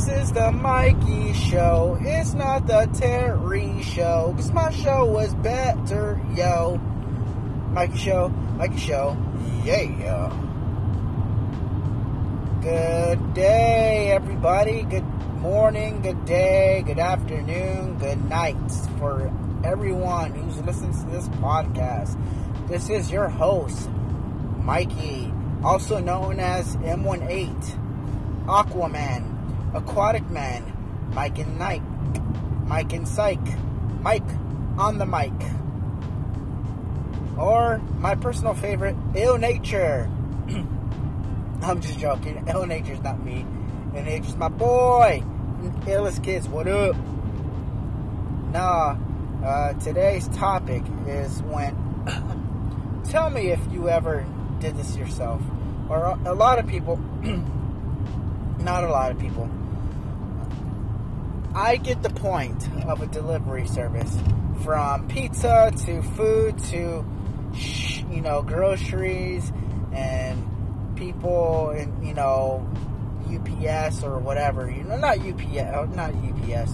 This is the Mikey Show. It's not the Terry Show. Cause my show was better, yo. Mikey Show, Mikey Show, yeah. Good day, everybody. Good morning, good day, good afternoon, good night for everyone who's listening to this podcast. This is your host, Mikey, also known as M18, Aquaman, Aquatic Man, Mike and Nike, Mike and Psych, Mike on the mic, or my personal favorite, Ill Nature. I'm just joking. Ill Nature's not me. Ill Nature's my boy. Illest kids, what up? Nah, uh, today's topic is when. tell me if you ever did this yourself. Or a lot of people. not a lot of people. I get the point of a delivery service from pizza to food to, you know, groceries and people in you know UPS or whatever. You know, not UPS, oh, not UPS,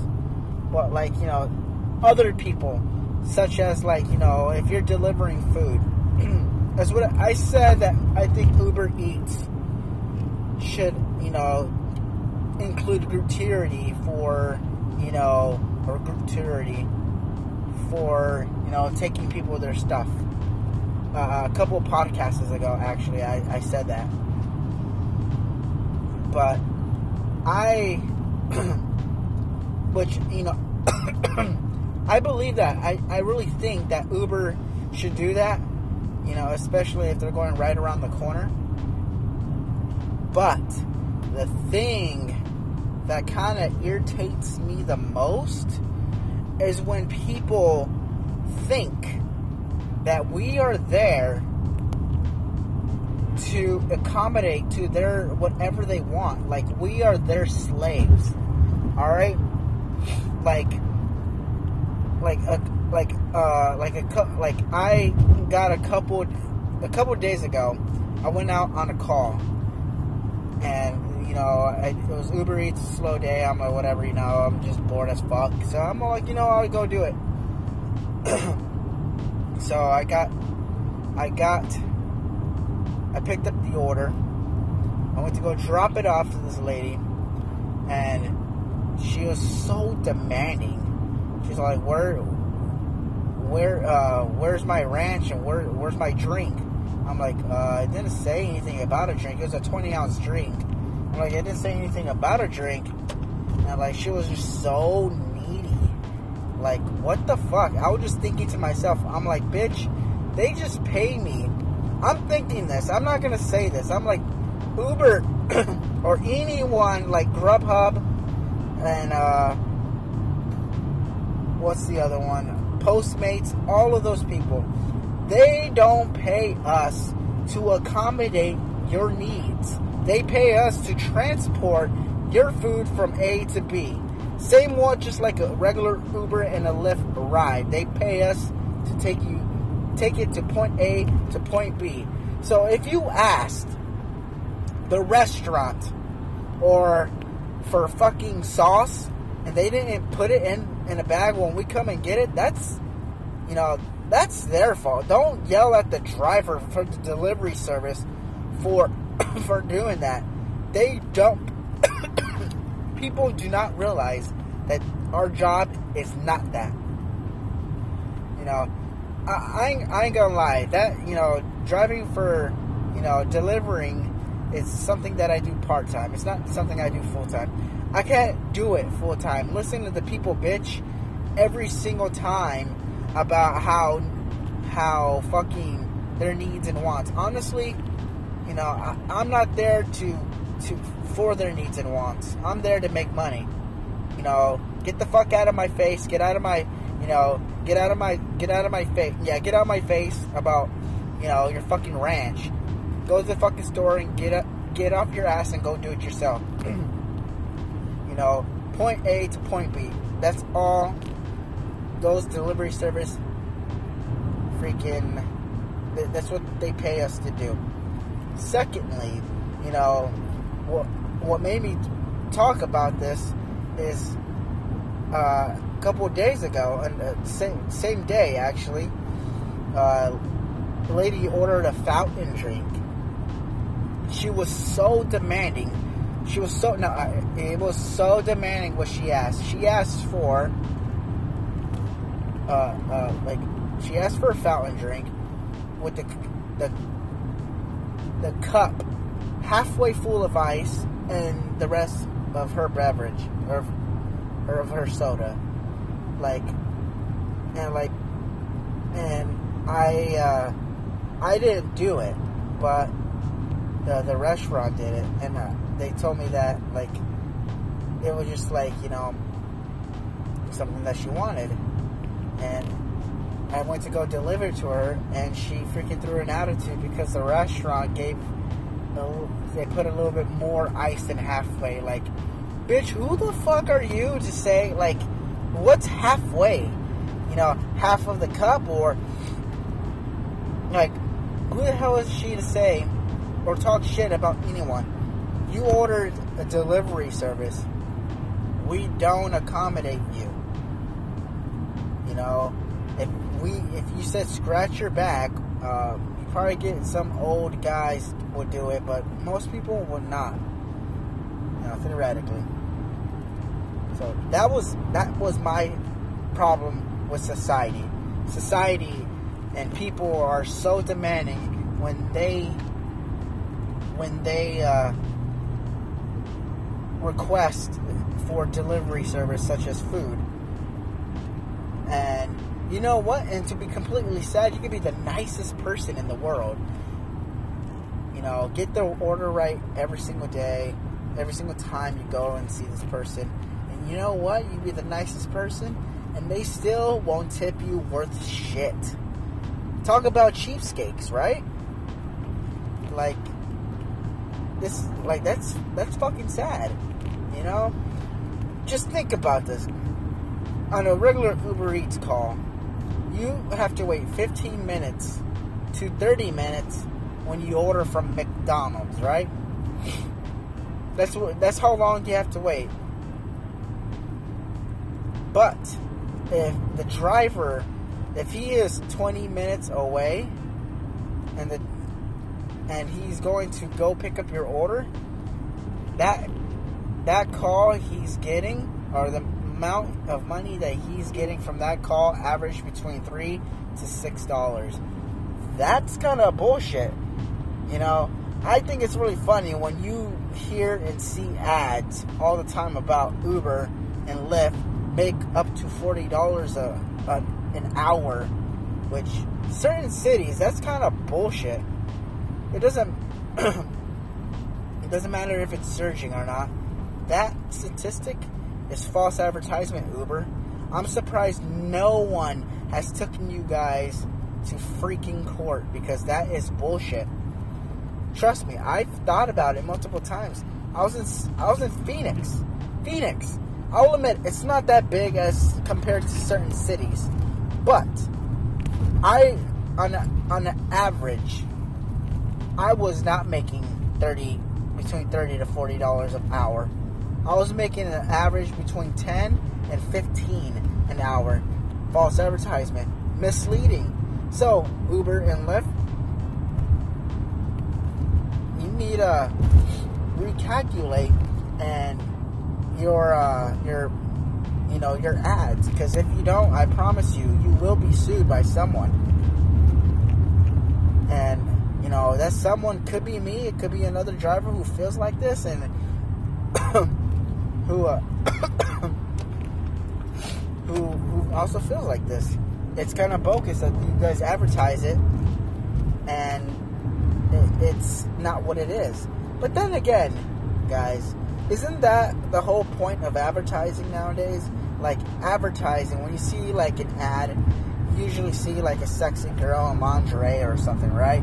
but like you know, other people, such as like you know, if you're delivering food. That's what I said. That I think Uber Eats should you know include gratuity for you know or gratuity for you know taking people their stuff uh, a couple of podcasts ago, actually, I, I said that. But I, which, you know, I believe that. I, I really think that Uber should do that, you know, especially if they're going right around the corner. But the thing that kind of irritates me the most is when people think that we are there to accommodate to their whatever they want. Like we are their slaves. All right? Like like a like uh like a like I got a couple a couple days ago. I went out on a call and you know I, it was Uber Eats a slow day. I'm like whatever, you know. I'm just bored as fuck. So I'm like, you know, I'll go do it. So I got, I got, I picked up the order. I went to go drop it off to this lady, and she was so demanding. She's like, "Where, where, uh, where's my ranch and where, where's my drink?" I'm like, uh, "I didn't say anything about a drink. It was a 20 ounce drink." I'm like, "I didn't say anything about a drink," and like she was just so needy. like, what the fuck? I was just thinking to myself, I'm like, bitch, they just pay me. I'm thinking this. I'm not gonna say this. I'm like, Uber or anyone like Grubhub and uh, what's the other one? Postmates. All of those people, they don't pay us to accommodate your needs. They pay us to transport your food from A to B. Same one, just like a regular Uber and a Lyft ride. They pay us to take you, take it to point A to point B. So if you asked the restaurant or for fucking sauce and they didn't put it in in a bag when we come and get it, that's you know that's their fault. Don't yell at the driver for the delivery service for for doing that. They don't people do not realize that our job is not that. You know, I, I, ain't, I ain't gonna lie. That, you know, driving for, you know, delivering is something that I do part time. It's not something I do full time. I can't do it full time. Listen to the people bitch every single time about how, how fucking their needs and wants. Honestly, you know, I, I'm not there to to for their needs and wants. I'm there to make money. You know, get the fuck out of my face. Get out of my, you know, get out of my, get out of my face. Yeah, get out of my face about, you know, your fucking ranch. Go to the fucking store and get up, get off your ass and go do it yourself. you know, point A to point B. That's all. Those delivery service, freaking, that's what they pay us to do. Secondly, you know, what what made me talk about this is uh, a couple days ago, and uh, same same day actually. Uh, the lady ordered a fountain drink. She was so demanding. She was so no, it was so demanding what she asked. She asked for uh, uh, like she asked for a fountain drink with the the the cup halfway full of ice and the rest of her beverage or, or of her soda. Like and like and I uh, I didn't do it, but the the restaurant did it, and uh, they told me that like it was just like you know something that she wanted, and I went to go deliver to her, and she freaking threw an attitude because the restaurant gave a, they put a little bit more ice than halfway. Like, bitch, who the fuck are you to say like what's halfway? You know, half of the cup or like who the hell is she to say or talk shit about anyone? You ordered a delivery service. We don't accommodate you. Know, if we if you said scratch your back, uh, you probably get some old guys would do it, but most people would not. You know, theoretically. So that was that was my problem with society. Society and people are so demanding when they when they uh, request for delivery service such as food you know what? And to be completely sad, you could be the nicest person in the world. You know, get the order right every single day, every single time you go and see this person. And you know what? You'd be the nicest person, and they still won't tip you worth shit. Talk about cheapskates, right? Like this, like that's that's fucking sad. You know, just think about this. On a regular Uber Eats call, you have to wait 15 minutes to 30 minutes when you order from McDonald's, right? That's what, that's how long you have to wait. But if the driver, if he is 20 minutes away, and the and he's going to go pick up your order, that that call he's getting or the amount of money that he's getting from that call averaged between three to six dollars. That's kind of bullshit. You know, I think it's really funny when you hear and see ads all the time about Uber and Lyft make up to forty dollars a, a an hour, which certain cities that's kind of bullshit. It doesn't it doesn't matter if it's surging or not. That statistic is false advertisement, Uber. I'm surprised no one has taken you guys to freaking court because that is bullshit. Trust me, I've thought about it multiple times. I was in I was in Phoenix. Phoenix. I'll admit it's not that big as compared to certain cities. But I on a, on an average I was not making 30 between 30 to 40 dollars an hour I was making an average between 10 and 15 an hour. False advertisement, misleading. So, Uber and Lyft, you need to recalculate and your uh, your you know your ads because if you don't, I promise you, you will be sued by someone. And you know that someone could be me, it could be another driver who feels like this, and who uh, who who also feels like this. It's kind of bogus that you guys advertise it, and it, it's not what it is. But then again, guys, isn't that the whole point of advertising nowadays? Like advertising, when you see like an ad, you usually see like a sexy girl in lingerie or something, right?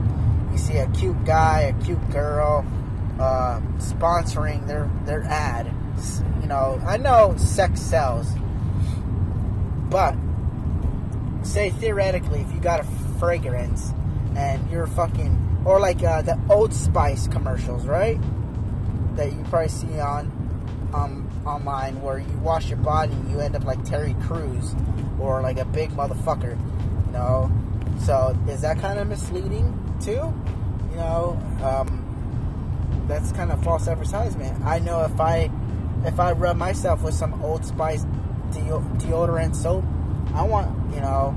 You see a cute guy, a cute girl uh, sponsoring their their ad you know, I know sex sells, but say theoretically, if you got a fragrance and you're fucking, or like uh, the Old Spice commercials, right? That you probably see on um, online where you wash your body and you end up like Terry Crews or like a big motherfucker. You know, so is that kind of misleading too? You know, um, that's kind of false advertisement. I know if I if I rub myself with some Old Spice deodorant soap, I want you know,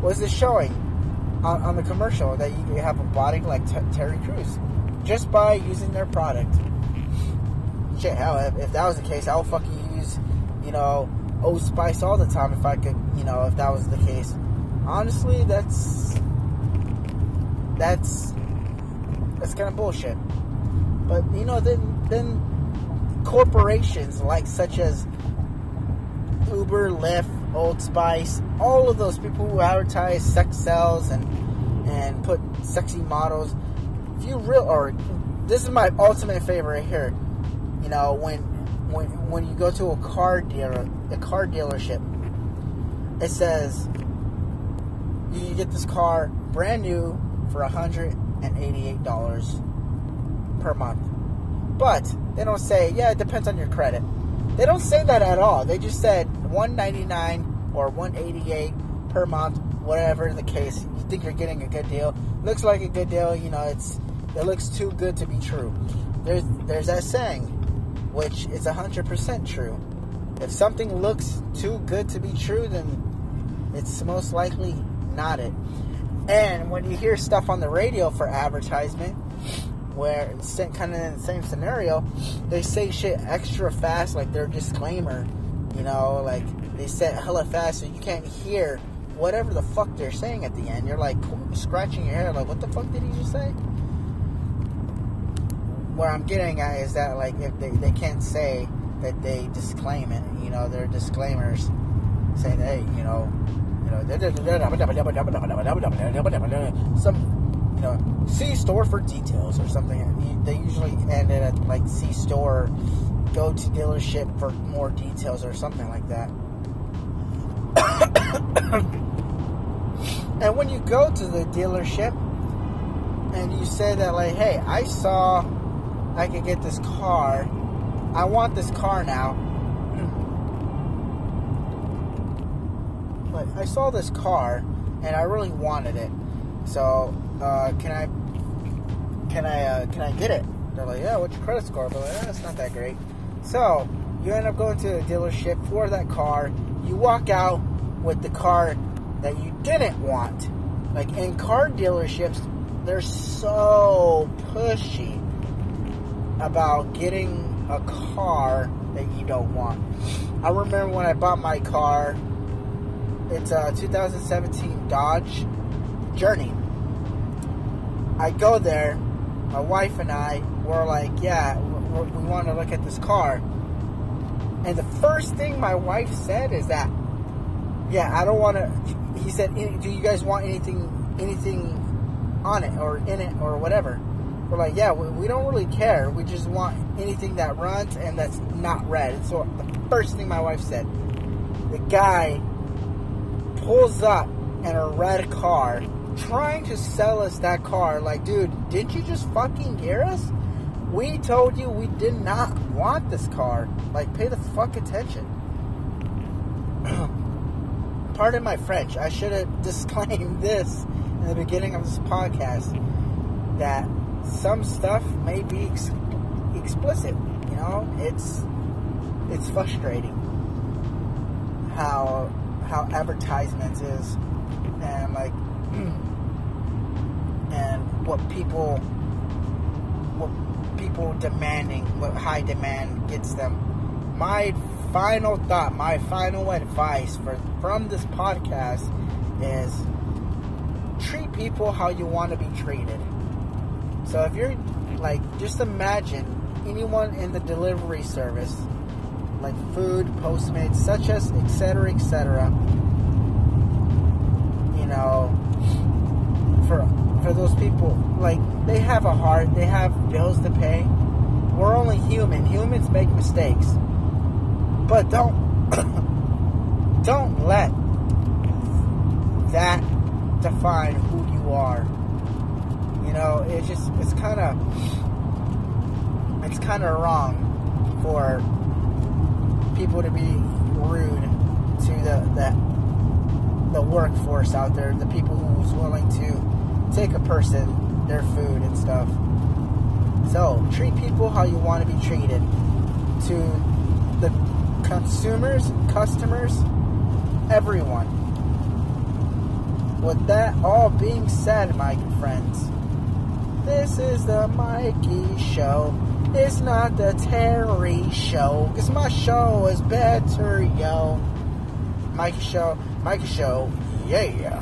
what is it showing on, on the commercial that you have a body like T- Terry Crews just by using their product? Shit, hell, if, if that was the case, I would fucking use you know Old Spice all the time if I could, you know, if that was the case. Honestly, that's that's that's kind of bullshit. But you know, then then corporations like such as Uber, Lyft, Old Spice, all of those people who advertise sex sells and and put sexy models. If you real or this is my ultimate favorite here. You know, when when when you go to a car dealer, a car dealership, it says you get this car brand new for hundred $188 per month. But they don't say, yeah, it depends on your credit. They don't say that at all. They just said 199 or 188 per month, whatever the case. You think you're getting a good deal. Looks like a good deal, you know, it's it looks too good to be true. There's there's that saying, which is 100% true. If something looks too good to be true, then it's most likely not it. And when you hear stuff on the radio for advertisement, where it's kind of in the same scenario, they say shit extra fast, like their disclaimer, you know, like they say hella fast so you can't hear whatever the fuck they're saying at the end. You're like scratching your hair, like, what the fuck did he just say? What I'm getting at is that, like, if they, they can't say that they disclaim it, you know, their disclaimers saying, hey, you know, some, know, see store for details or something. They usually end it at like see store, go to dealership for more details or something like that. and when you go to the dealership and you say that, like, hey, I saw I could get this car, I want this car now but I saw this car and I really wanted it. So uh, can I can I uh, can I get it? They're like, yeah, what's your credit score? But like, eh, it's not that great. So you end up going to the dealership for that car. You walk out with the car that you didn't want. Like in car dealerships, they're so pushy about getting a car that you don't want. I remember when I bought my car it's a 2017 Dodge Journey. I go there, my wife and I were like, yeah, we want to look at this car. And the first thing my wife said is that, yeah, I don't want to. He said, do you guys want anything, anything on it or in it or whatever? We're like, yeah, we don't really care. We just want anything that runs and that's not red. So the first thing my wife said, the guy pulls up in a red car trying to sell us that car. Like, dude, didn't you just fucking hear us? We told you we did not want this car. Like, pay the fuck attention. Pardon my French. I should have disclaimed this in the beginning of this podcast that some stuff may be ex- explicit. You know, it's it's frustrating how how advertisements is and like what people what people demanding what high demand gets them my final thought my final advice for from this podcast is treat people how you want to be treated so if you're like just imagine anyone in the delivery service like food, Postmates, such as etc. etc. You know, for for those people, like they have a heart, they have bills to pay. We're only human. Humans make mistakes, but don't don't let that define who you are. You know, it's just it's kind of it's kind of wrong for people to be rude to the the, the workforce out there, the people who's willing to take a person their food and stuff. So treat people how you want to be treated. To the consumers, customers, everyone. With that all being said, my friends, this is the Mikey Show. It's not the Terry Show, because my show is better, yo. Mikey Show, Mikey Show, yeah.